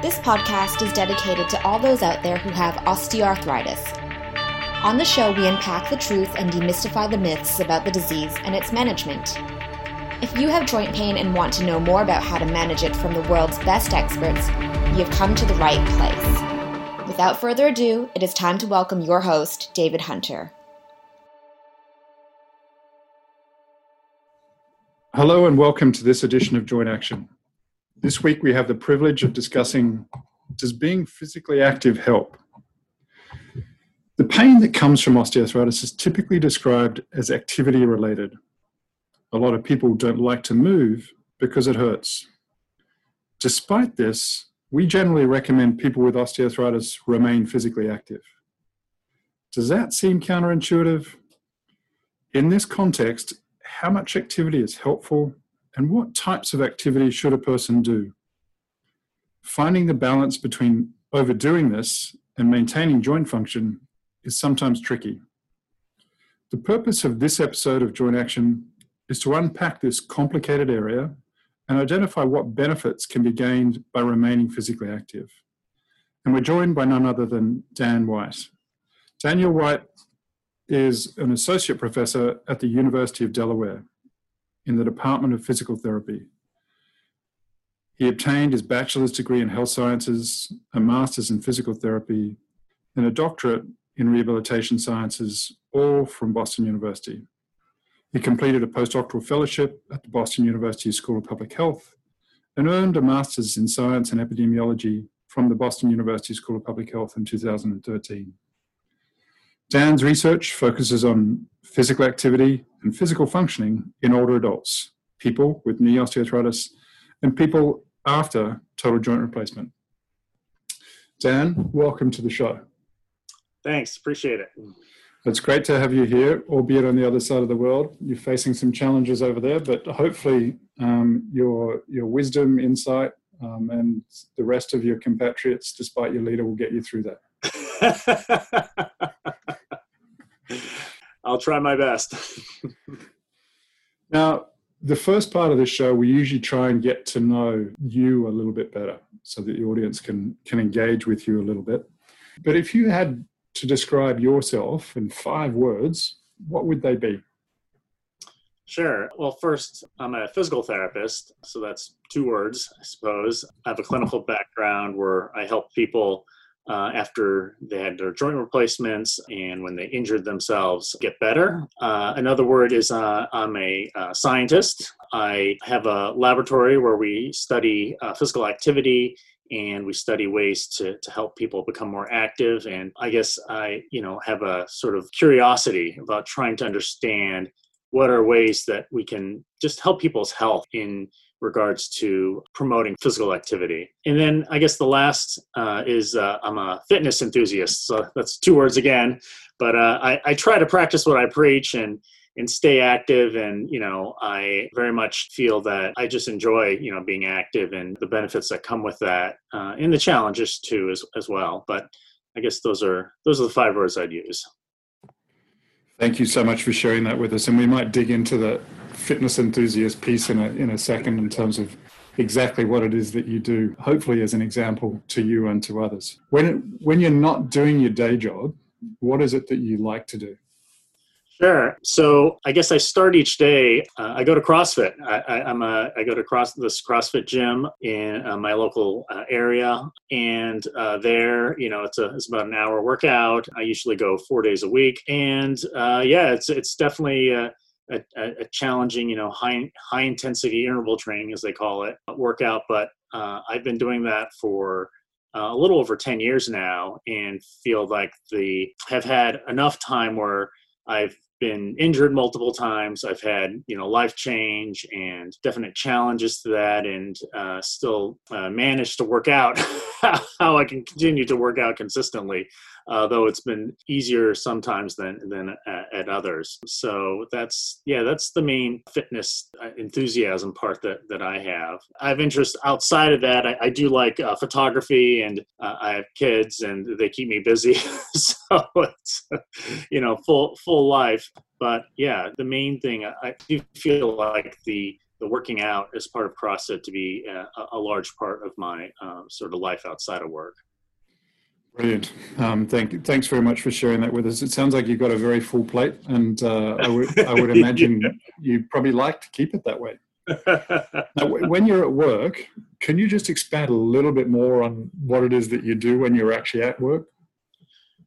This podcast is dedicated to all those out there who have osteoarthritis. On the show, we unpack the truth and demystify the myths about the disease and its management. If you have joint pain and want to know more about how to manage it from the world's best experts, you have come to the right place. Without further ado, it is time to welcome your host, David Hunter. Hello, and welcome to this edition of Joint Action. This week we have the privilege of discussing does being physically active help? The pain that comes from osteoarthritis is typically described as activity related. A lot of people don't like to move because it hurts. Despite this, we generally recommend people with osteoarthritis remain physically active. Does that seem counterintuitive? In this context, how much activity is helpful and what types of activities should a person do? Finding the balance between overdoing this and maintaining joint function is sometimes tricky. The purpose of this episode of Joint Action is to unpack this complicated area and identify what benefits can be gained by remaining physically active. And we're joined by none other than Dan White. Daniel White is an associate professor at the University of Delaware in the Department of Physical Therapy. He obtained his bachelor's degree in health sciences, a master's in physical therapy, and a doctorate in rehabilitation sciences, all from Boston University. He completed a postdoctoral fellowship at the Boston University School of Public Health and earned a master's in science and epidemiology from the Boston University School of Public Health in 2013. Dan's research focuses on physical activity and physical functioning in older adults, people with knee osteoarthritis, and people after total joint replacement. Dan, welcome to the show. Thanks, appreciate it. It's great to have you here, albeit on the other side of the world. You're facing some challenges over there, but hopefully um, your your wisdom, insight, um, and the rest of your compatriots, despite your leader, will get you through that. I'll try my best. now, the first part of this show, we usually try and get to know you a little bit better so that the audience can, can engage with you a little bit. But if you had to describe yourself in five words, what would they be? Sure. Well, first, I'm a physical therapist. So that's two words, I suppose. I have a clinical background where I help people uh, after they had their joint replacements and when they injured themselves get better. Uh, another word is uh, I'm a uh, scientist. I have a laboratory where we study uh, physical activity and we study ways to, to help people become more active. And I guess I, you know, have a sort of curiosity about trying to understand what are ways that we can just help people's health in regards to promoting physical activity. And then I guess the last uh, is uh, I'm a fitness enthusiast. So that's two words again, but uh, I, I try to practice what I preach and and stay active and you know i very much feel that i just enjoy you know being active and the benefits that come with that uh, and the challenges too as, as well but i guess those are those are the five words i'd use thank you so much for sharing that with us and we might dig into the fitness enthusiast piece in a, in a second in terms of exactly what it is that you do hopefully as an example to you and to others when it, when you're not doing your day job what is it that you like to do Sure. So I guess I start each day. Uh, I go to CrossFit. I, am a I go to cross this CrossFit gym in uh, my local uh, area, and uh, there, you know, it's a it's about an hour workout. I usually go four days a week, and uh, yeah, it's it's definitely. A, a, challenging, you know, high high intensity interval training, as they call it, workout. But uh, I've been doing that for a little over ten years now, and feel like the have had enough time where I've been injured multiple times. I've had you know life change and definite challenges to that, and uh, still uh, managed to work out how I can continue to work out consistently uh, though it's been easier sometimes than than at, at, others. So that's yeah, that's the main fitness uh, enthusiasm part that that I have. I have interest outside of that. I, I do like uh, photography, and uh, I have kids, and they keep me busy. so it's you know full full life. But yeah, the main thing I do feel like the the working out as part of CrossFit to be a, a large part of my uh, sort of life outside of work. Brilliant. Um, thank, thanks very much for sharing that with us. It sounds like you've got a very full plate, and uh, I, would, I would imagine yeah. you probably like to keep it that way. now, when you're at work, can you just expand a little bit more on what it is that you do when you're actually at work?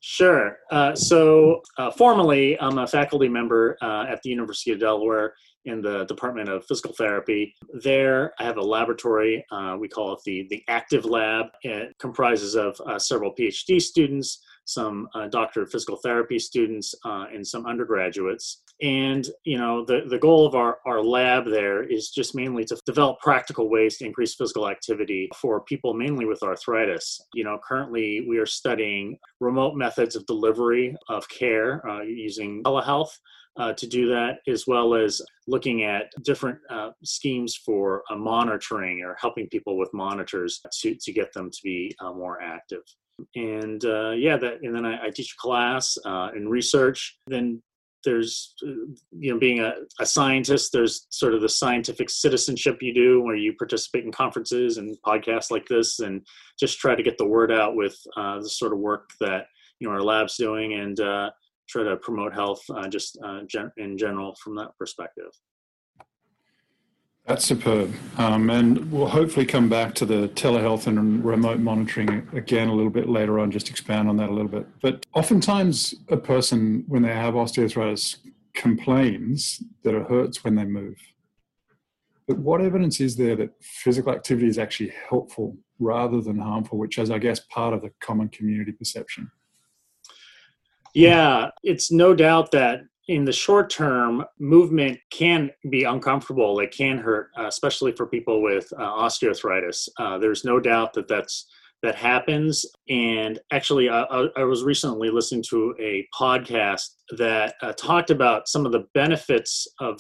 Sure. Uh, so, uh, formally, I'm a faculty member uh, at the University of Delaware in the Department of Physical Therapy. There, I have a laboratory. Uh, we call it the, the Active Lab. It comprises of uh, several PhD students, some uh, Doctor of Physical Therapy students, uh, and some undergraduates. And, you know, the, the goal of our, our lab there is just mainly to develop practical ways to increase physical activity for people mainly with arthritis. You know, currently we are studying remote methods of delivery of care uh, using telehealth uh, to do that, as well as looking at different uh, schemes for uh, monitoring or helping people with monitors to, to get them to be uh, more active. And uh, yeah, that, and then I, I teach a class uh, in research. Then there's you know being a, a, scientist there's sort of the scientific citizenship you do where you participate in conferences and podcasts like this and just try to get the word out with the sort of work that you know our lab's doing and try to promote health uh, just uh, gen- in general from that perspective. That's superb. Um, and we'll hopefully come back to the telehealth and remote monitoring again a little bit later on, just expand on that a little bit. But oftentimes, a person, when they have osteoarthritis, complains that it hurts when they move. But what evidence is there that physical activity is actually helpful rather than harmful, which is, I guess, part of the common community perception? Yeah, it's no doubt that in the short term, movement can be uncomfortable. It can hurt, uh, especially for people with uh, osteoarthritis. Uh, there's no doubt that that's that happens. And actually, I, I was recently listening to a podcast that uh, talked about some of the benefits of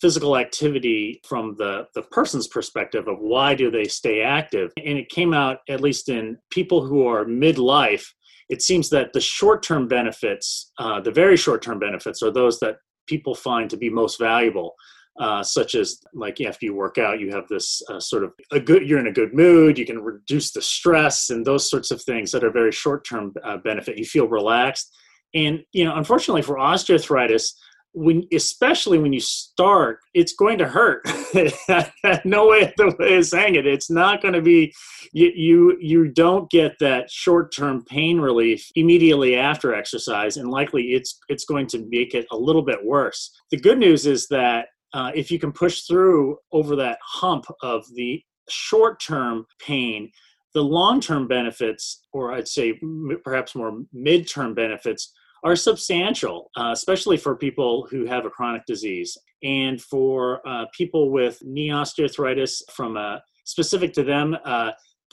physical activity from the, the person's perspective of why do they stay active. And it came out, at least in people who are midlife, it seems that the short-term benefits, uh, the very short-term benefits, are those that people find to be most valuable. Uh, such as like after you work out, you have this uh, sort of a good, you're in a good mood, you can reduce the stress and those sorts of things that are very short-term uh, benefit. You feel relaxed, and you know, unfortunately for osteoarthritis, when especially when you start it's going to hurt. No way the way of saying it. It's not going to be you, you you don't get that short-term pain relief immediately after exercise and likely it's it's going to make it a little bit worse. The good news is that uh, if you can push through over that hump of the short-term pain the long term benefits, or I'd say perhaps more mid term benefits, are substantial, uh, especially for people who have a chronic disease. And for uh, people with knee osteoarthritis, from a specific to them, uh,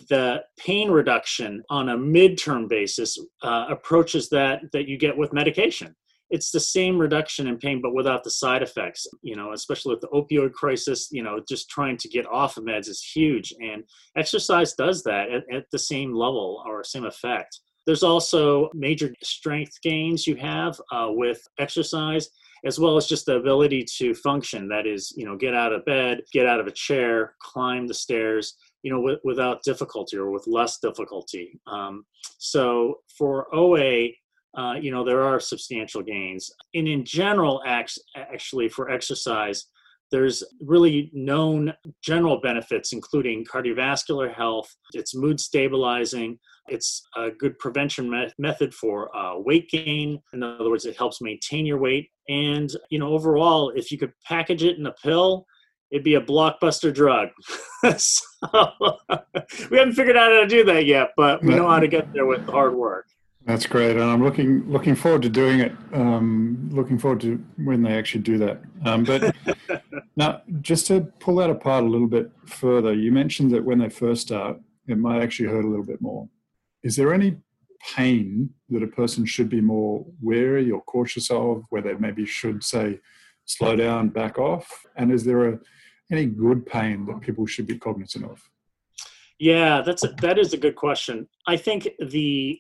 the pain reduction on a midterm basis uh, approaches that that you get with medication. It's the same reduction in pain but without the side effects you know especially with the opioid crisis you know just trying to get off of meds is huge. And exercise does that at, at the same level or same effect there's also major strength gains you have uh, with exercise as well as just the ability to function. That is you know get out of bed get out of a chair climb the stairs you know w- without difficulty or with less difficulty. Um, so for oa uh, you know there are substantial gains. And in general actually for exercise there's really known general benefits including cardiovascular health it's mood stabilizing it's a good prevention me- method for uh, weight gain in other words it helps maintain your weight and you know overall if you could package it in a pill it'd be a blockbuster drug. So we haven't figured out how to do that yet but we know how to get there with hard work that's great, and I'm looking looking forward to doing it. Um, looking forward to when they actually do that. Um, but now, just to pull that apart a little bit further, you mentioned that when they first start, it might actually hurt a little bit more. Is there any pain that a person should be more wary or cautious of, where they maybe should say, slow down, back off? And is there a, any good pain that people should be cognizant of? Yeah, that's a, that is a good question. I think the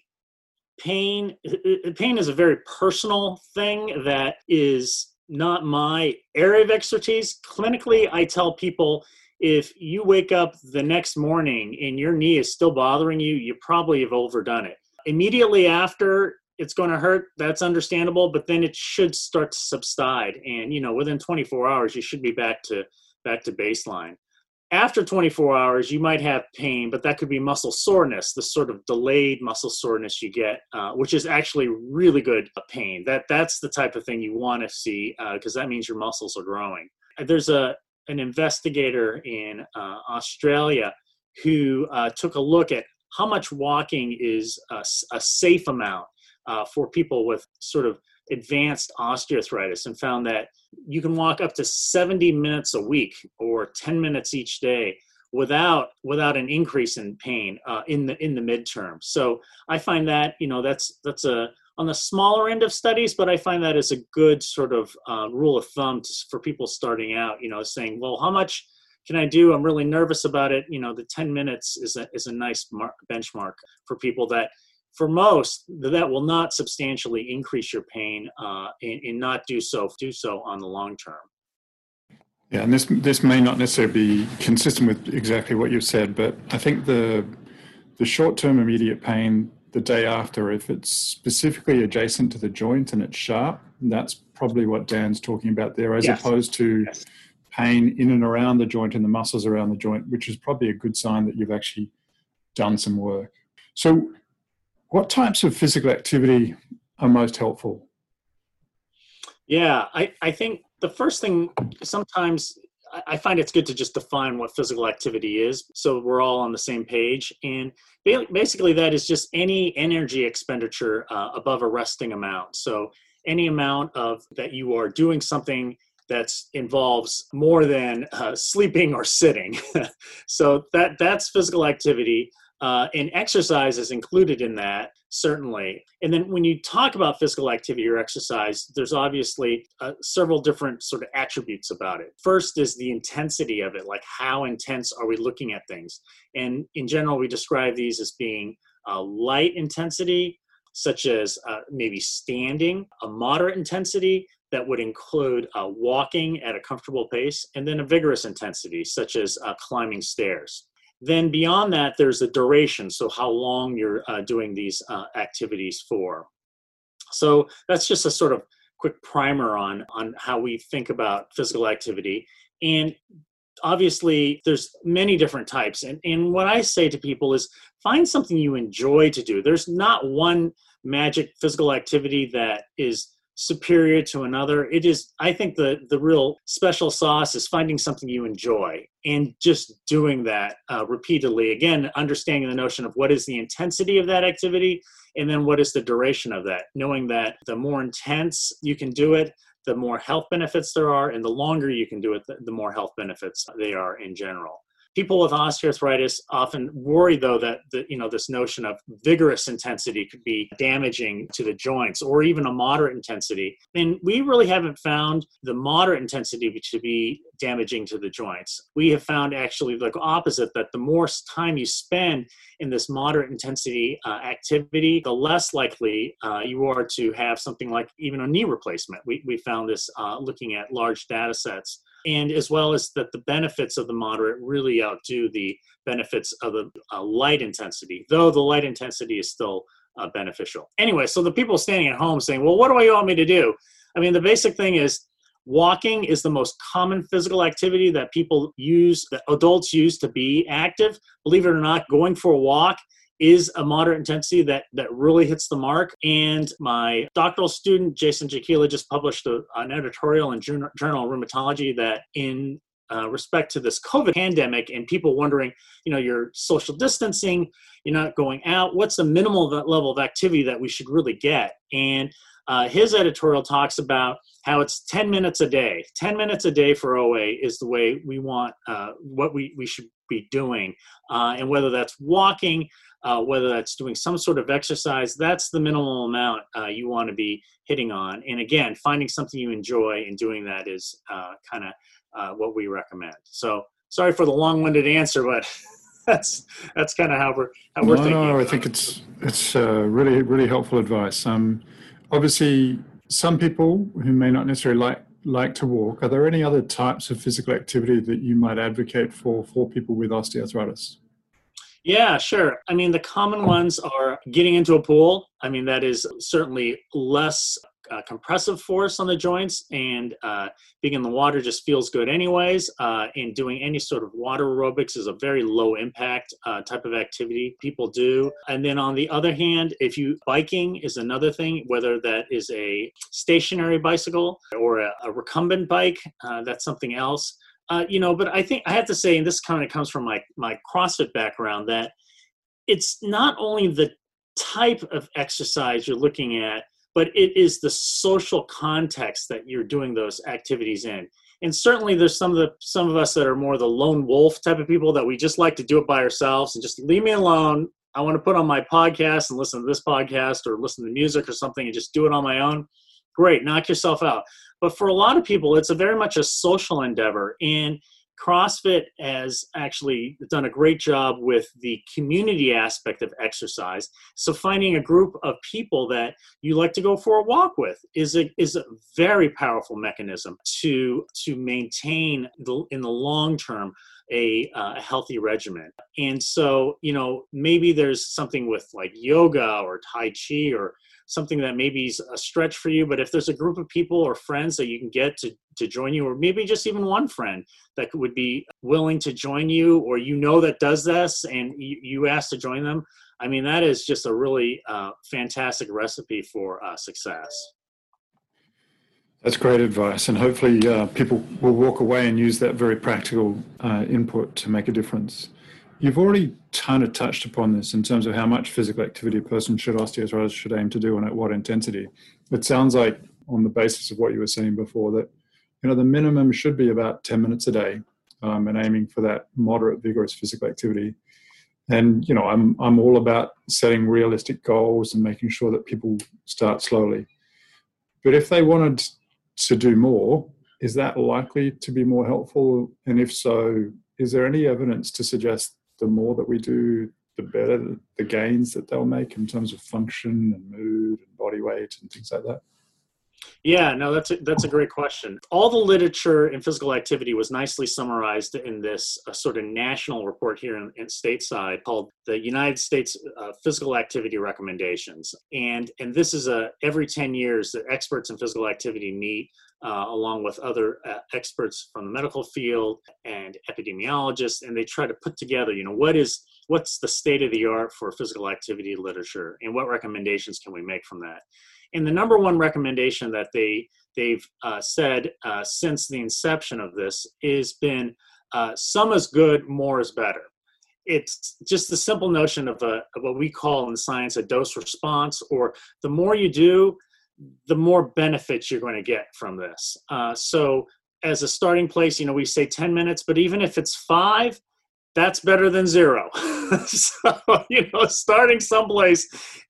pain uh, uh, uh, pain is a very personal thing that is not my area of expertise. Clinically i tell people if you wake up the next morning and your knee is still bothering you you probably have overdone it. Immediately after it's going to hurt that's understandable but then it should start to subside. And you know within 24 hours you should be back to back to baseline after 24 hours, you might have pain, but that could be muscle soreness, the sort of delayed muscle soreness you get, uh, which is actually really good pain. That that's the type of thing you want to see because uh, that means your muscles are growing. There's a an investigator in uh, Australia who uh, took a look at how much walking is a, a safe amount uh, for people with sort of advanced osteoarthritis and found that you can walk up to 70 minutes a week or 10 minutes each day without without an increase in pain uh, in the in the midterm. So i find that you know that's that's a on the smaller end of studies but i find that as a good sort of uh, rule of thumb to, for people starting out you know saying well how much can i do? I'm really nervous about it. You know the 10 minutes is a, is a nice mark, benchmark for people that for most, that will not substantially increase your pain uh, and, and, not do so do so on the long term. Yeah, and this this may not necessarily be consistent with exactly what you've said, but I think the the short term immediate pain the day after, if it's specifically adjacent to the joint and it's sharp, that's probably what Dan's talking about there, as yes. opposed to yes. pain in and around the joint and the muscles around the joint, which is probably a good sign that you've actually done some work. So what types of physical activity are most helpful? Yeah, I, I think the first thing sometimes I find it's good to just define what physical activity is so we're all on the same page. And basically, that is just any energy expenditure uh, above a resting amount. So, any amount of that you are doing something that involves more than uh, sleeping or sitting. so that that's physical activity. Uh, and exercise is included in that, certainly. And then when you talk about physical activity or exercise, there's obviously uh, several different sort of attributes about it. First is the intensity of it, like how intense are we looking at things? And in general, we describe these as being uh, light intensity, such as uh, maybe standing, a moderate intensity, that would include uh, walking at a comfortable pace, and then a vigorous intensity, such as uh, climbing stairs. Then beyond that, there's a duration, so how long you're uh, doing these uh, activities for. So that's just a sort of quick primer on on how we think about physical activity. And obviously, there's many different types. And and what I say to people is find something you enjoy to do. There's not one magic physical activity that is superior to another. It is, I think, the the real special sauce is finding something you enjoy and just doing that uh, repeatedly. Again, understanding the notion of what is the intensity of that activity, and then what is the duration of that. Knowing that the more intense you can do it, the more health benefits there are, and the longer you can do it, the more health benefits they are in general. People with osteoarthritis often worry, though, that the, you know this notion of vigorous intensity could be damaging to the joints, or even a moderate intensity. And we really haven't found the moderate intensity to be damaging to the joints. We have found actually the opposite that the more time you spend in this moderate intensity uh, activity, the less likely uh, you are to have something like even a knee replacement. We, we found this uh, looking at large data sets and as well as that the benefits of the moderate really outdo the benefits of the uh, light intensity, though the light intensity is still uh, beneficial. Anyway, so the people standing at home saying, well, what do you want me to do? I mean, the basic thing is walking is the most common physical activity that people use, that adults use to be active. Believe it or not, going for a walk is a moderate intensity that that really hits the mark. And my doctoral student Jason Jakiela just published a, an editorial in Journal, Rheumatology that in uh, respect to this COVID pandemic and people wondering, you know, you're social distancing, you're not going out. What's the minimal level of activity that we should really get? And uh, his editorial talks about how it's 10 minutes a day. 10 minutes a day for OA is the way we want, uh, what we, we should be doing. Uh, and whether that's walking, uh, whether that's doing some sort of exercise, that's the minimal amount uh, you want to be hitting on. And again, finding something you enjoy and doing that is uh, kind of uh, what we recommend. So sorry for the long-winded answer, but that's that's kind of how we're how we're no, thinking. No, I think it's it's uh, really really helpful advice. Um, obviously, some people who may not necessarily like like to walk. Are there any other types of physical activity that you might advocate for for people with osteoarthritis? Yeah, sure. I mean, the common ones are getting into a pool. I mean, that is certainly less uh, compressive force on the joints, and uh, being in the water just feels good, anyways. Uh, and doing any sort of water aerobics is a very low impact uh, type of activity people do. And then on the other hand, if you biking is another thing, whether that is a stationary bicycle or a, a recumbent bike, uh, that's something else. Uh, you know, but I think I have to say, and this kind of comes from my my CrossFit background, that it's not only the type of exercise you're looking at, but it is the social context that you're doing those activities in. And certainly, there's some of the some of us that are more the lone wolf type of people that we just like to do it by ourselves and just leave me alone. I want to put on my podcast and listen to this podcast or listen to music or something and just do it on my own. Great, knock yourself out. But for a lot of people, it's a very much a social endeavor. And CrossFit has actually done a great job with the community aspect of exercise. So finding a group of people that you like to go for a walk with is a is a very powerful mechanism to to maintain the, in the long term a, uh, a healthy regimen. And so you know maybe there's something with like yoga or tai chi or something that maybe is a stretch for you but if there's a group of people or friends that you can get to, to join you or maybe just even one friend that would be willing to join you or you know that does this and you, you ask to join them i mean that is just a really uh, fantastic recipe for uh, success that's great advice, and hopefully, uh, people will walk away and use that very practical uh, input to make a difference. You've already kind of touched upon this in terms of how much physical activity a person should osteoarthritis should aim to do and at what intensity. It sounds like, on the basis of what you were saying before, that you know the minimum should be about 10 minutes a day, um, and aiming for that moderate, vigorous physical activity. And you know, I'm I'm all about setting realistic goals and making sure that people start slowly. But if they wanted to do more, is that likely to be more helpful? And if so, is there any evidence to suggest the more that we do, the better the gains that they'll make in terms of function and mood and body weight and things like that? Yeah, no, that's a, that's a great question. All the literature in physical activity was nicely summarized in this uh, sort of national report here in, in stateside called the United States uh, Physical Activity Recommendations, and and this is a every ten years the experts in physical activity meet uh, along with other uh, experts from the medical field and epidemiologists, and they try to put together, you know, what is what's the state of the art for physical activity literature and what recommendations can we make from that? And the number one recommendation that they they've uh, said uh, since the inception of this has been uh, some is good more is better. It's just the simple notion of, a, of what we call in science a dose response or the more you do the more benefits you're going to get from this. Uh, so as a starting place you know we say 10 minutes but even if it's five that's better than zero. So you know starting someplace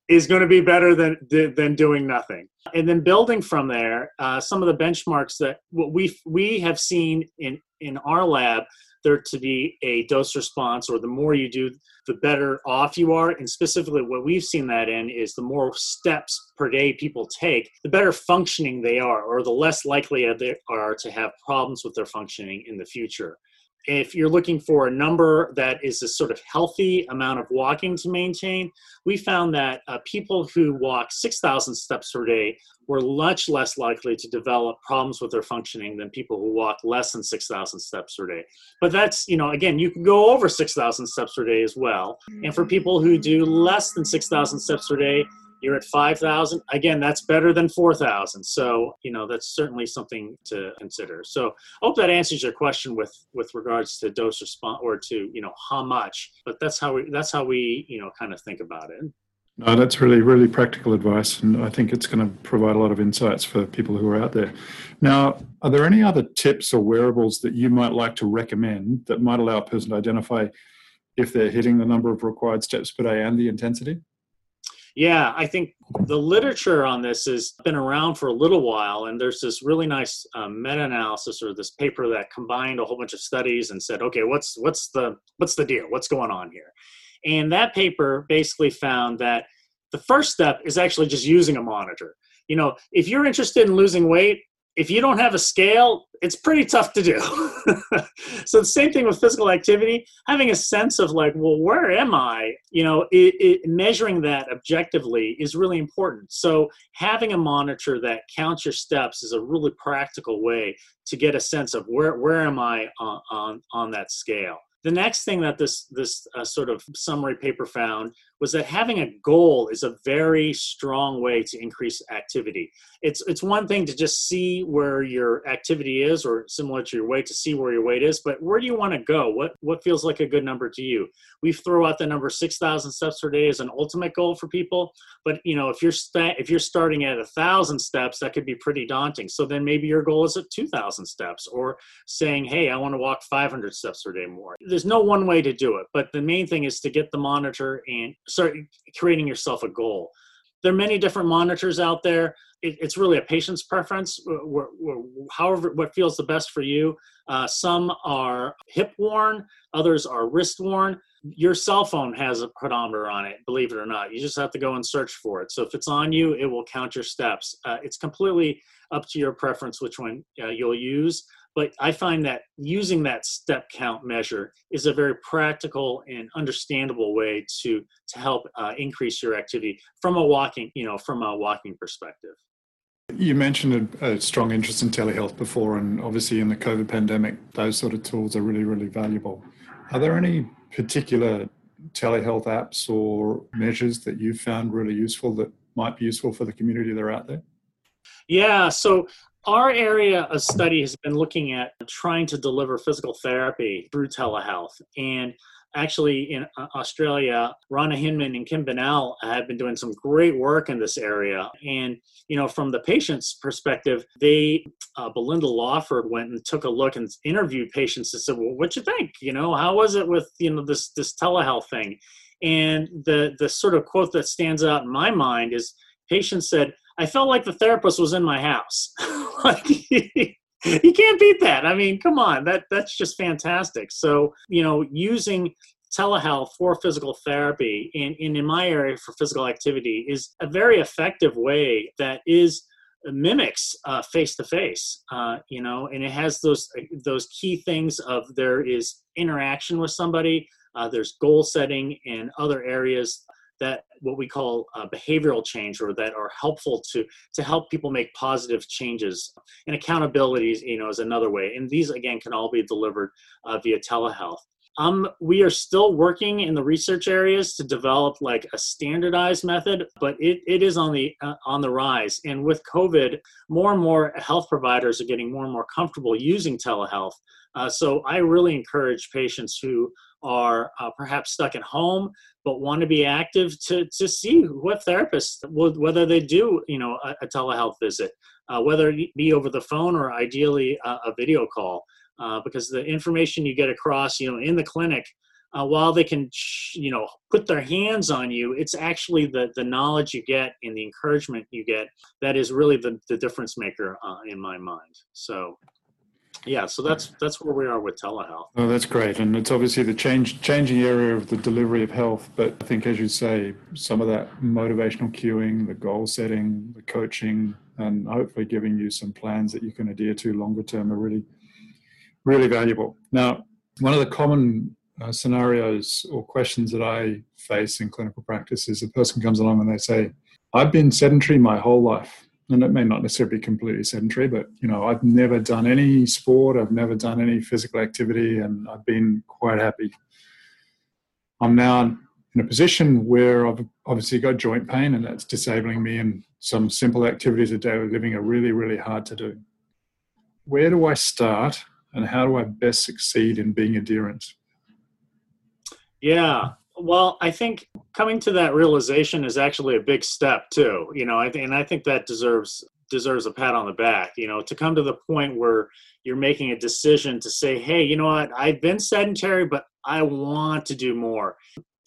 is going to be better than than doing nothing. And then building from there uh, some of the benchmarks that what we we have seen in in our lab there to be a dose response or the more you do the better off you are. And specifically what we've seen that in is the more steps per day people take the better functioning they are or the less likely they are to have problems with their functioning in the future if you're looking for a number that is a sort of healthy amount of walking to maintain, we found that uh, people who walk 6,000 steps per day were much less likely to develop problems with their functioning than people who walk less than 6,000 steps per day. But that's, you know, again, you can go over 6,000 steps per day as well. And for people who do less than 6,000 steps per day, you're at 5000 again that's better than 4000 so you know that's certainly something to consider so i hope that answers your question with with regards to dose response or to you know how much but that's how we that's how we you know kind of think about it no, that's really, really practical advice, and I think it's going to provide a lot of insights for people who are out there. Now, are there any other tips or wearables that you might like to recommend that might allow a person to identify if they're hitting the number of required steps per day and the intensity? Yeah, I think the literature on this has been around for a little while, and there's this really nice um, meta-analysis or this paper that combined a whole bunch of studies and said, okay, what's what's the what's the deal? What's going on here? And that paper basically found that the first step is actually just using a monitor. You know, if you're interested in losing weight, if you don't have a scale, it's pretty tough to do. so the same thing with physical activity, having a sense of like, well, where am I? You know, it, it, measuring that objectively is really important. So having a monitor that counts your steps is a really practical way to get a sense of where where am I on on, on that scale. The next thing that this this uh, sort of summary paper found was that having a goal is a very strong way to increase activity. It's it's one thing to just see where your activity is, or similar to your weight, to see where your weight is, but where do you want to go? What what feels like a good number to you? We throw out the number six thousand steps per day as an ultimate goal for people, but you know if you're if you're starting at a thousand steps, that could be pretty daunting. So then maybe your goal is at two thousand steps, or saying, hey, I want to walk five hundred steps per day more. There's no one way to do it, but the main thing is to get the monitor and start creating yourself a goal. There are many different monitors out there. It, it's really a patient's preference, however, what feels the best for you. Uh, some are hip worn, others are wrist worn. Your cell phone has a pedometer on it, believe it or not. You just have to go and search for it. So if it's on you, it will count your steps. Uh, it's completely up to your preference which one uh, you'll use. But I find that using that step count measure is a very practical and understandable way to to help uh, increase your activity from a walking, you know, from a walking perspective. You mentioned a, a, strong interest in telehealth before, and obviously in the COVID pandemic, those sort of tools are really, really valuable. Are there any particular telehealth apps or measures that you've found really useful that might be useful for the community that are out there? Yeah, so our area of study has been looking at trying to deliver physical therapy through telehealth. And actually, in uh, Australia, Rana Hinman and Kim Bennell have been doing some great work in this area. And, you know, from the patient's perspective, they, uh, Belinda Lawford went and took a look and interviewed patients and said, well, what you think? You know, how was it with, you know, this, this telehealth thing? And the, the sort of quote that stands out in my mind is patients said, I felt like the therapist was in my house. like you can't beat that. I mean, come on, that that's just fantastic. So, you know, using telehealth for physical therapy and, and in my area for physical activity is a very effective way that is uh, mimics face to face you know and it has those uh, those key things of there is interaction with somebody uh, there's goal setting and other areas that what we call uh, behavioral change or that are helpful to to help people make positive changes and accountability you know is another way and these again can all be delivered uh, via telehealth Um, we are still working in the research areas to develop like a standardized method, but it, it is on the uh, on the rise. And with COVID, more and more health providers are getting more and more comfortable using telehealth. Uh, so I really encourage patients who are uh, perhaps stuck at home but want to be active to to see what therapists whether they do you know a, a telehealth visit, uh, whether it be over the phone or ideally a, a video call uh, because the information you get across, you know, in the clinic, uh, while they can, you know, put their hands on you, it's actually the the knowledge you get and the encouragement you get that is really the the difference maker uh, in my mind. So. Yeah, so that's that's where we are with telehealth. Oh, that's great, and it's obviously the change changing area of the delivery of health. But I think, as you say, some of that motivational cueing, the goal setting, the coaching, and hopefully giving you some plans that you can adhere to longer term are really really valuable. Now, one of the common uh, scenarios or questions that I face in clinical practice is a person comes along and they say, I've been sedentary my whole life. And it may not necessarily be completely sedentary, but you know, I've never done any sport, I've never done any physical activity, and I've been quite happy. I'm now in a position where I've obviously got joint pain and that's disabling me, and some simple activities of daily living are really, really hard to do. Where do I start and how do I best succeed in being adherent? Yeah, well, I think coming to that realization is actually a big step too. You know, and I think that deserves deserves a pat on the back. You know, to come to the point where you're making a decision to say, "Hey, you know what? I've been sedentary, but I want to do more."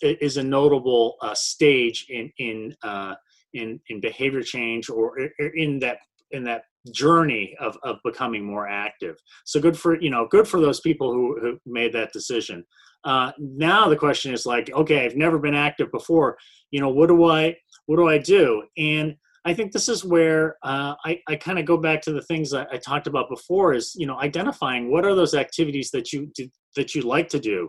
Is a notable uh, stage in in uh, in in behavior change or in that in that journey of, of becoming more active. So good for you know good for those people who, who made that decision. Uh, now the question is like okay i've never been active before. You know what do i what do i do? And i think this is where uh, i, I kind of go back to the things I, I, talked about before is you know identifying what are those activities that you do, that you like to do.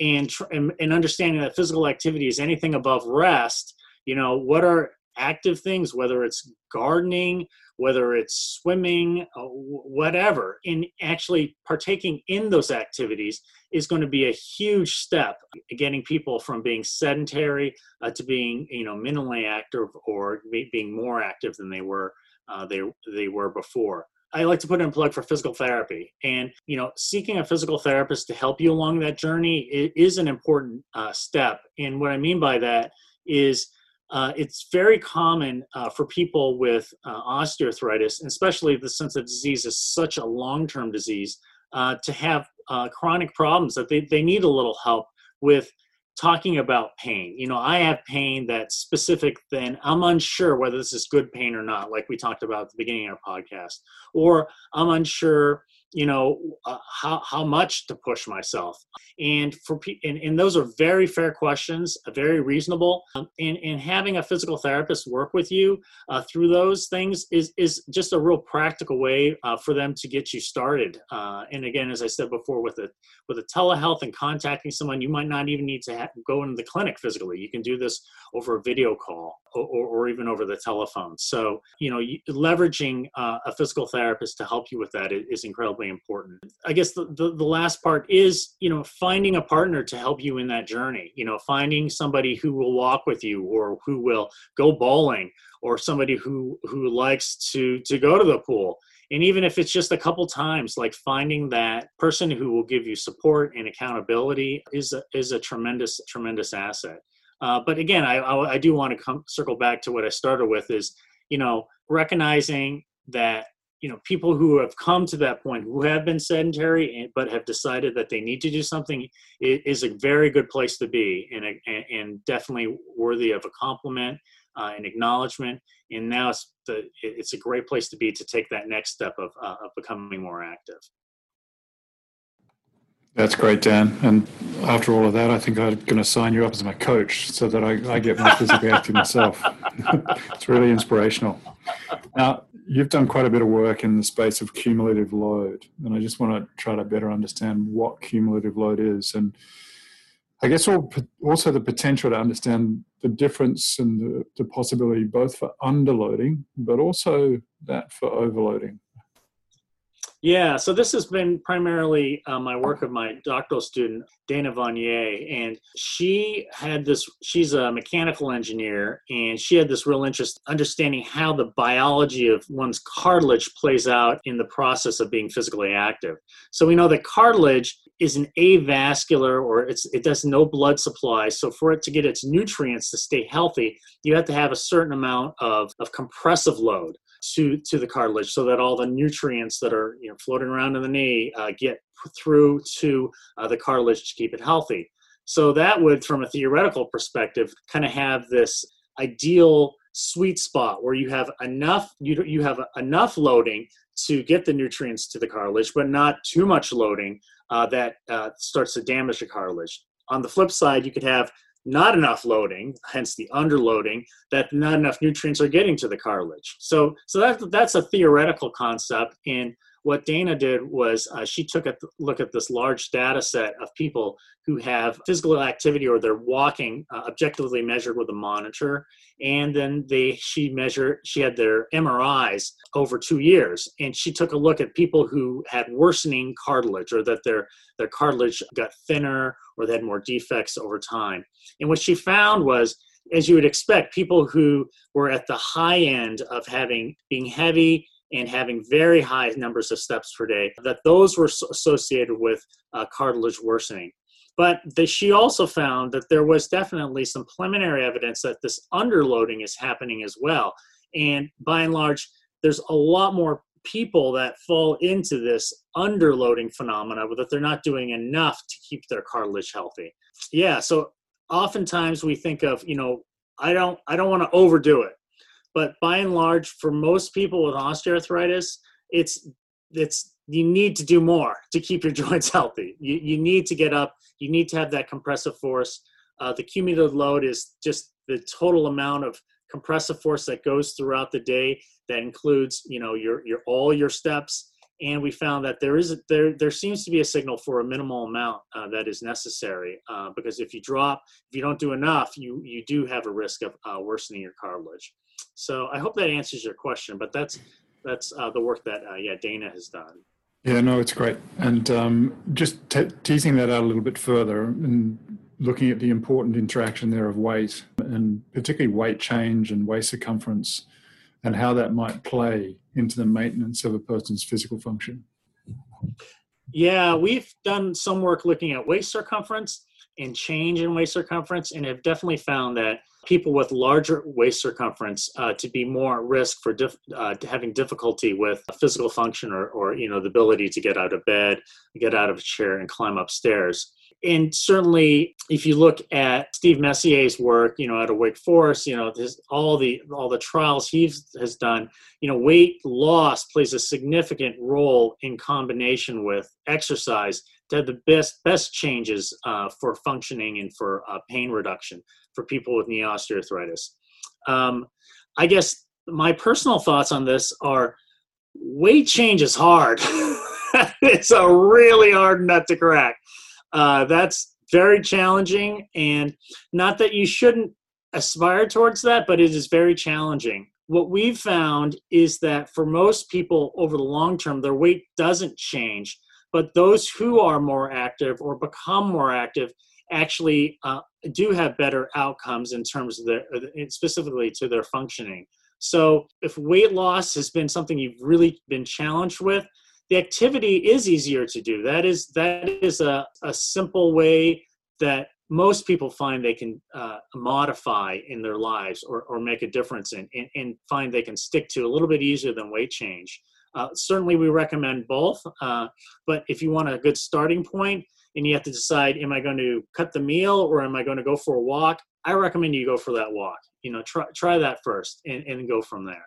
And, and and understanding that physical activity is anything above rest. You know what are active things whether it's gardening whether it's swimming, uh, whatever, in actually partaking in those activities is going to be a huge step getting people from being sedentary uh, to being, you know, minimally active or being more active than they were uh, they they were before. I like to put in a plug for physical therapy, and you know, seeking a physical therapist to help you along that journey is an important uh, step. And what I mean by that is uh, it's very common uh, for people with uh, osteoarthritis, especially the, sense of disease is such a long-term disease, uh, to have uh, chronic problems that they, they need a little help with talking about pain. You know, I have pain that's specific, then I'm unsure whether this is good pain or not, like we talked about at the beginning of our podcast, or I'm unsure you know uh, how how much to push myself. And for and, and those are very fair questions uh, very reasonable. Um, and and having a physical therapist work with you uh, through those things is is just a real practical way uh, for them to get you started. Uh, and again as i said before with a with a telehealth and contacting someone you might not even need to go into the clinic physically. You can do this over a video call or, or even over the telephone. So you know leveraging uh, a physical therapist to help you with that is incredibly incredibly important. I guess the, the, the, last part is, you know, finding a partner to help you in that journey, you know, finding somebody who will walk with you or who will go bowling or somebody who, who likes to, to go to the pool. And even if it's just a couple times, like finding that person who will give you support and accountability is a, is a tremendous, tremendous asset. Uh, but again, I, I, I do want to come circle back to what I started with is, you know, recognizing that you know people who have come to that point who have been sedentary but have decided that they need to do something is a very good place to be and, and definitely worthy of a compliment uh, and acknowledgement and now it's the it's a great place to be to take that next step of, uh, of becoming more active that's great, Dan. And after all of that, I think I'm going to sign you up as my coach so that I, I get more physically active myself. it's really inspirational. Now, you've done quite a bit of work in the space of cumulative load, and I just want to try to better understand what cumulative load is, and I guess also the potential to understand the difference and the, the possibility both for underloading, but also that for overloading. Yeah, so this has been primarily uh, my work of my doctoral student, Dana Voinier, and she had this, she's a mechanical engineer, and she had this real interest understanding how the biology of one's cartilage plays out in the process of being physically active. So we know that cartilage is an avascular or it does no blood supply. So for it to get its nutrients to stay healthy, you have to have a certain amount of, of compressive load to to the cartilage so that all the nutrients that are you know floating around in the knee uh, get through to uh, the cartilage to keep it healthy. So that would from a theoretical perspective kind of have this ideal sweet spot where you have enough you you have enough loading to get the nutrients to the cartilage but not too much loading uh, that uh, starts to damage the cartilage. On the flip side you could have not enough loading, hence the underloading, that not enough nutrients are getting to the cartilage. So, so that, that's a theoretical concept. And what Dana did was uh, she took a look at this large data set of people who have physical activity or they're walking uh, objectively measured with a monitor and then they she measured she had their mris over two years and she took a look at people who had worsening cartilage or that their their cartilage got thinner or they had more defects over time. And what she found was as you would expect people who were at the high end of having being heavy and having very high numbers of steps per day, that those were associated with uh, cartilage worsening. But the, she also found that there was definitely some preliminary evidence that this underloading is happening as well. And by and large, there's a lot more people that fall into this underloading phenomena, that they're not doing enough to keep their cartilage healthy. Yeah, so oftentimes we think of, you know, I don't I don't want to overdo it but by and large for most people with osteoarthritis it's it's you need to do more to keep your joints healthy. You, you need to get up. You need to have that compressive force. Uh, the cumulative load is just the total amount of compressive force that goes throughout the day that includes you know your your all your steps. And we found that there is there there seems to be a signal for a minimal amount uh, that is necessary uh, because if you drop if you don't do enough you you do have a risk of uh, worsening your cartilage so I hope that answers your question. But that's that's uh, the work that uh, yeah Dana has done. Yeah, no, it's great. And um, just te- teasing that out a little bit further and looking at the important interaction there of weight and particularly weight change and waist circumference and how that might play into the maintenance of a person's physical function. Yeah, we've done some work looking at waist circumference and change in waist circumference and have definitely found that people with larger waist circumference uh, to be more at risk for dif- uh, having difficulty with physical function or, or you know the ability to get out of bed get out of a chair and climb upstairs. And certainly if you look at steve messier's work you know out of wake forest you know this, all the all the trials he has done you know weight loss plays a significant role in combination with exercise. To have the best best changes uh, for functioning and for uh, pain reduction for people with knee osteoarthritis. Um, I guess my personal thoughts on this are weight change is hard. it's a really hard nut to crack. Uh, that's very challenging, and not that you shouldn't aspire towards that, but it is very challenging. What we've found is that for most people over the long term, their weight doesn't change but those who are more active or become more active actually uh, do have better outcomes in terms of their specifically to their functioning so if weight loss has been something you've really been challenged with the activity is easier to do that is that is a, a simple way that most people find they can uh, modify in their lives or, or make a difference in and, and, find they can stick to a little bit easier than weight change uh, certainly, we recommend both. Uh, but if you want a good starting point and you have to decide, am I going to cut the meal or am I going to go for a walk? I recommend you go for that walk. You know, try try that first and, and go from there.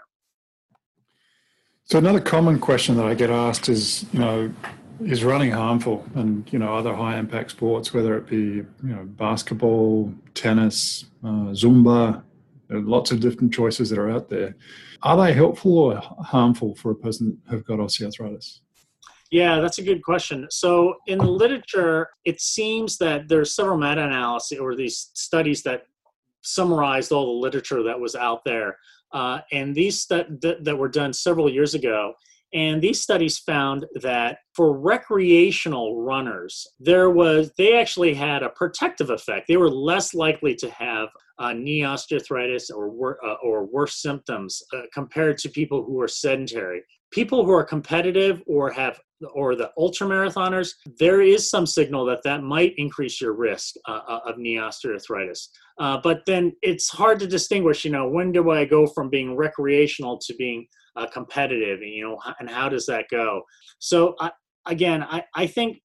So another common question that I get asked is, you know, is running harmful? And you know, other high impact sports, whether it be you know basketball, tennis, uh, Zumba, lots of different choices that are out there. Are they helpful or harmful for a person who've got osteoarthritis? Yeah, that's a good question. So, in the literature, it seems that there's several meta-analyses or these studies that summarized all the literature that was out there, uh, and these st- that, that were done several years ago. and these studies found that for recreational runners, there was they actually had a protective effect. They were less likely to have uh, knee osteoarthritis or uh, or worse symptoms uh, compared to people who are sedentary. People who are competitive or have or the ultra marathoners, there is some signal that that might increase your risk uh, uh, of knee osteoarthritis. Uh, but then it's hard to distinguish. You know, when do I go from being recreational to being uh, competitive you know and how does that go so I, again I, I think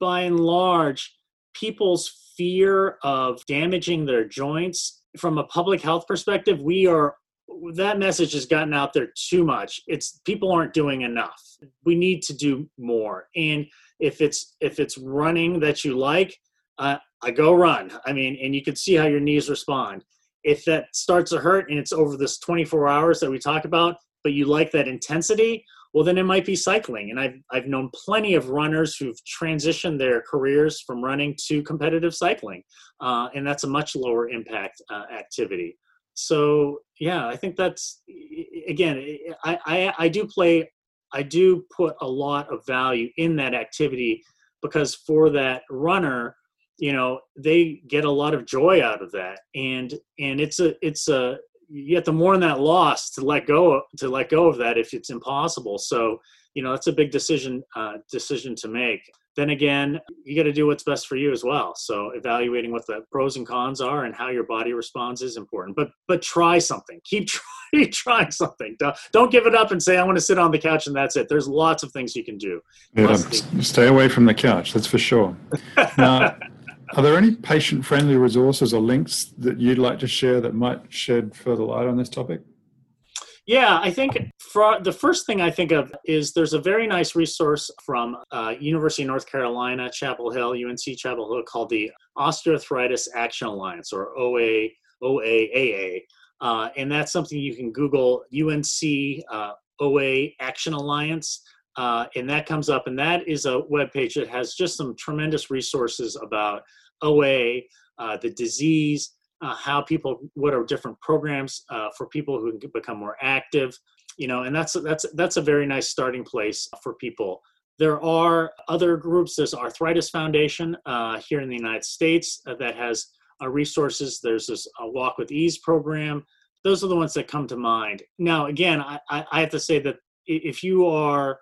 by and large people's fear of damaging their joints from a public health perspective we are that message has gotten out there too much it's people aren't doing enough we need to do more and if it's if it's running that you like uh, i go run i mean and you can see how your knees respond if that starts to hurt and it's over this 24 hours that we talk about, but you like that intensity, well, then it might be cycling. And I've, I've known plenty of runners who've transitioned their careers from running to competitive cycling. Uh, and that's a much lower impact uh, activity. So, yeah, I think that's, again, I, I, I do play, I do put a lot of value in that activity because for that runner, you know they get a lot of joy out of that. And and it's a it's a you have to mourn that loss to let go to let go of that if it's impossible. So you know that's a big decision uh, decision to make then again you got to do what's best for you as well. So evaluating what the pros and cons are and how your body responds is important but but try something. Keep trying trying something. Don't, don't give it up and say i want to sit on the couch and that's it. There's lots of things you can do. Yeah, stay away from the couch that's for sure. Now are there any patient friendly resources or links that you'd like to share that might shed further light on this topic? Yeah, I think for, the first thing I think of is there's a very nice resource from uh, University of North Carolina, Chapel Hill, UNC Chapel Hill, called the Osteoarthritis Action Alliance, or OA, OAAA. Uh, and that's something you can Google UNC uh, OA Action Alliance. Uh, and that comes up, and that is a web page that has just some tremendous resources about OA, uh, the disease, uh, how people, what are different programs uh, for people who can become more active, you know, and that's that's that's a very nice starting place for people. There are other groups. There's Arthritis Foundation uh, here in the United States uh, that has resources. There's this Walk with Ease program. Those are the ones that come to mind. Now, again, I, I have to say that if you are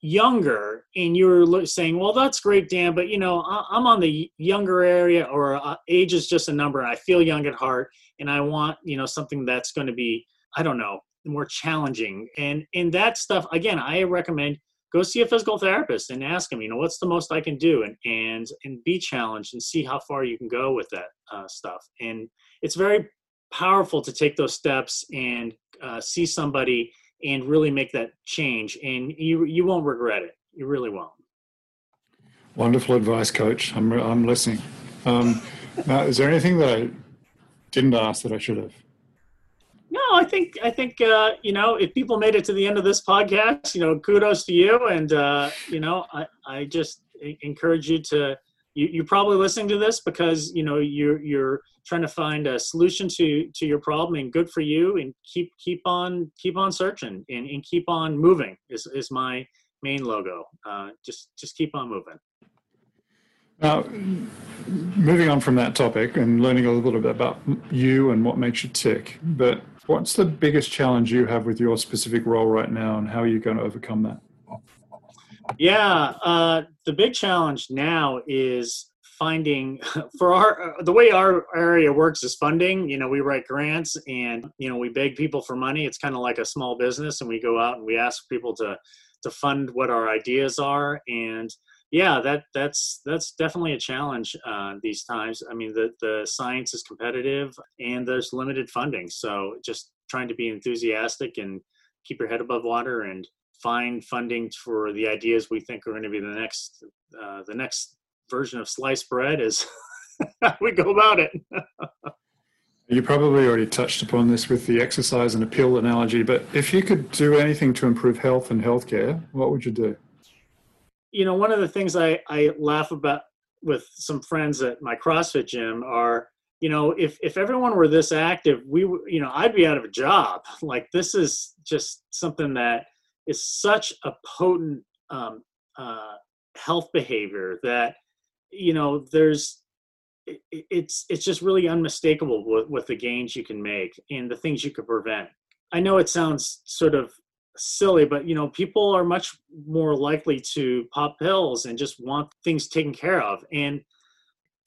younger and you're saying well that's great dan but you know i'm on the younger area or uh, age is just a number. I feel young at heart and i want you know something that's going to be i don't know more challenging. And in that stuff again i recommend go see a physical therapist and ask him you know what's the most i can do? and and and be challenged and see how far you can go with that uh, stuff. And it's very powerful to take those steps and uh, see somebody and really make that change and you you won't regret it. You really won't. Wonderful advice coach. I'm, I'm listening. Um, now, is there anything that i didn't ask that i should have? No i think i think uh, you know if people made it to the end of this podcast you know kudos to you and uh, you know i i just encourage you to you, you're probably listening to this because you know you're you're trying to find a solution to to your problem and good for you and keep keep on keep on searching and, and keep on moving is, is my main logo. Uh, just just keep on moving. Now moving on from that topic and learning a little bit about you and what makes you tick but what's the biggest challenge you have with your specific role right now and how are you going to overcome that yeah, uh, the big challenge now is finding for our the way our area works is funding you know we write grants and you know we beg people for money. It's kind of like a small business and we go out and we ask people to to fund what our ideas are. And yeah that that's that's definitely a challenge uh, these times. I mean the the science is competitive and there's limited funding. So just trying to be enthusiastic and keep your head above water and find funding for the ideas we think are going to be the next uh, the next version of sliced bread is how we go about it. you probably already touched upon this with the exercise and a pill analogy, but if you could do anything to improve health and healthcare, what would you do? You know, one of the things I, I laugh about with some friends at my CrossFit gym are, you know, if, if everyone were this active, we, you know, I'd be out of a job. Like this is just something that is such a potent um, uh, health behavior that you know there's it, it's it's just really unmistakable with, with the gains you can make and the things you can prevent. I know it sounds sort of silly, but you know, people are much more likely to pop pills and just want things taken care of. And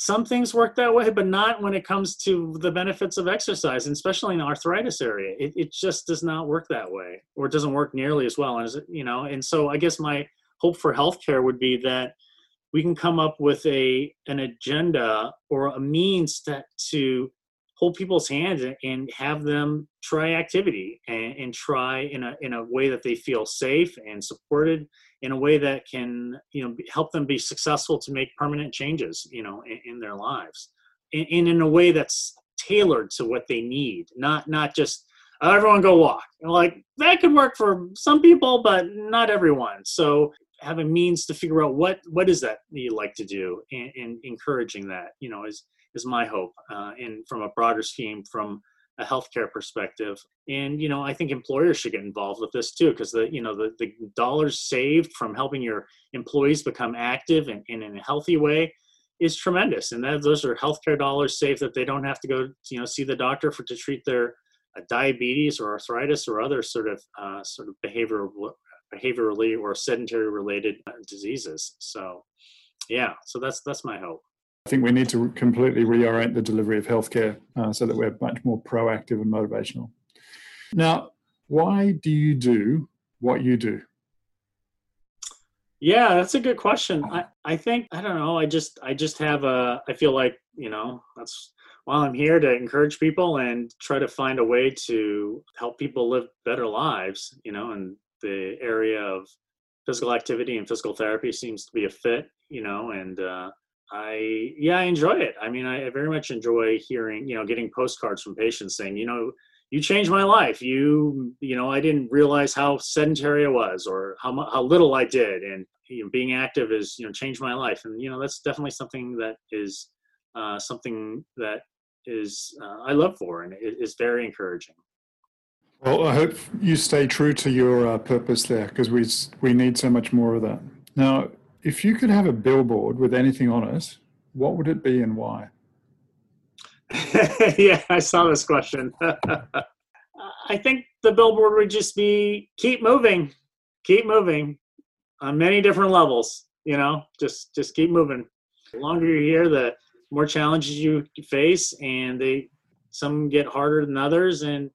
some things work that way, but not when it comes to the benefits of exercise, and especially in the arthritis area. It, it just does not work that way, or it doesn't work nearly as well. And you know, and so I guess my hope for healthcare would be that we can come up with a an agenda or a means to, to hold people's hands and have them try activity and, and, try in a in a way that they feel safe and supported in a way that can you know help them be successful to make permanent changes you know in, in their lives. And, and, in a way that's tailored to what they need not not just oh, everyone go walk. Like that could work for some people but not everyone. So have a means to figure out what what is that you like to do and, and encouraging that you know is is my hope uh, and from a broader scheme from a healthcare perspective and you know i think employers should get involved with this too because the you know the, the dollars saved from helping your employees become active and, and in a healthy way is tremendous and that those are healthcare dollars saved that they don't have to go you know see the doctor for to treat their uh, diabetes or arthritis or other sort of uh, sort of behavioral behaviorally or sedentary related uh, diseases. So, yeah, so that's that's my hope. I think we need to completely reorient the delivery of healthcare uh, so that we're much more proactive and motivational. Now, why do you do what you do? Yeah, that's a good question. I, I think I don't know. I just I just have a I feel like, you know, that's while I'm here to encourage people and try to find a way to help people live better lives, you know, and the area of physical activity and physical therapy seems to be a fit, you know, and uh, I, yeah, I enjoy it. I mean, I, very much enjoy hearing, you know, getting postcards from patients saying, you know, you changed my life. You, you know, I didn't realize how sedentary I was or how how little I did, and you know, being active is, you know, changed my life. And you know, that's definitely something that is uh, something that is uh, I love for, and it is very encouraging. Well, I hope you stay true to your uh, purpose there because we we need so much more of that. Now, if you could have a billboard with anything on it, what would it be and why? yeah, I saw this question. I think the billboard would just be keep moving, keep moving on many different levels. You know, just just keep moving. The longer you're here, the more challenges you face, and they some get harder than others, and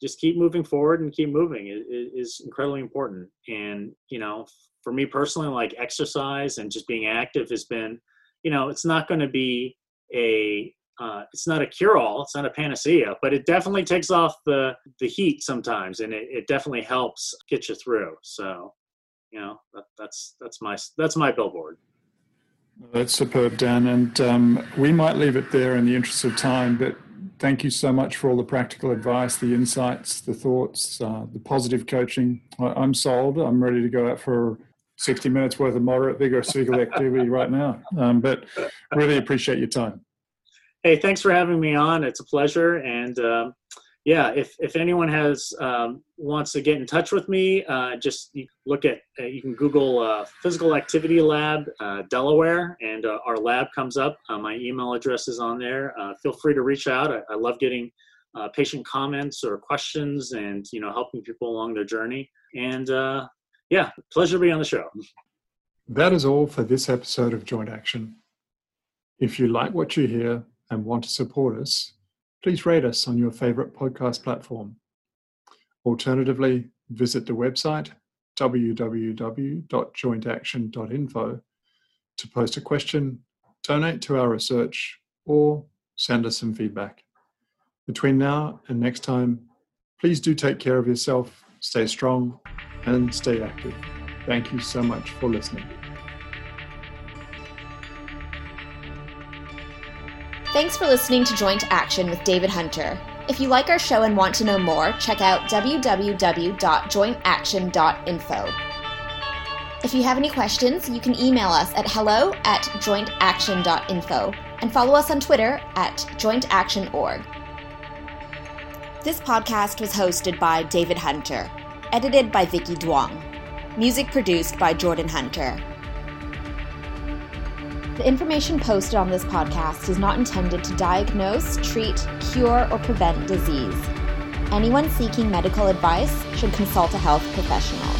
just keep moving forward and keep moving. It, is incredibly important. And you know for me personally like exercise and just being active has been you know it's not going to be a uh, it's not a cure-all it's not a panacea but it definitely takes off the the heat sometimes and it, it definitely helps get you through. So you know that, that's that's my that's my billboard. That's superb dan. And um, we might leave it there in the interest of time but thank you so much for all the practical advice, the insights, the thoughts, uh, the positive coaching. I, am sold. I'm ready to go out for 60 minutes worth of moderate, vigorous physical activity right now. Um, but really appreciate your time. Hey, thanks for having me on. It's a pleasure. And um, yeah, if, if anyone has um, wants to get in touch with me, uh, just look at uh, you can Google uh, Physical Activity Lab uh, Delaware, and uh, our lab comes up. Uh, my email address is on there. feel free to reach out. I, I love getting patient comments or questions, and you know helping people along their journey. And yeah, pleasure to be on the show. That is all for this episode of Joint Action. If you like what you hear and want to support us please rate us on your favorite podcast platform. Alternatively, visit the website www.jointaction.info to post a question, donate to our research, or send us some feedback. Between now and next time, please do take care of yourself, stay strong, and stay active. Thank you so much for listening. Thanks for listening to Joint Action with David Hunter. If you like our show and want to know more, check out www.jointaction.info. If you have any questions, you can email us at hello at jointaction.info and follow us on Twitter at jointactionorg. This podcast was hosted by David Hunter, edited by Vicky Duong. Music produced by Jordan Hunter. The information posted on this podcast is not intended to diagnose, treat, cure, or prevent disease. Anyone seeking medical advice should consult a health professional.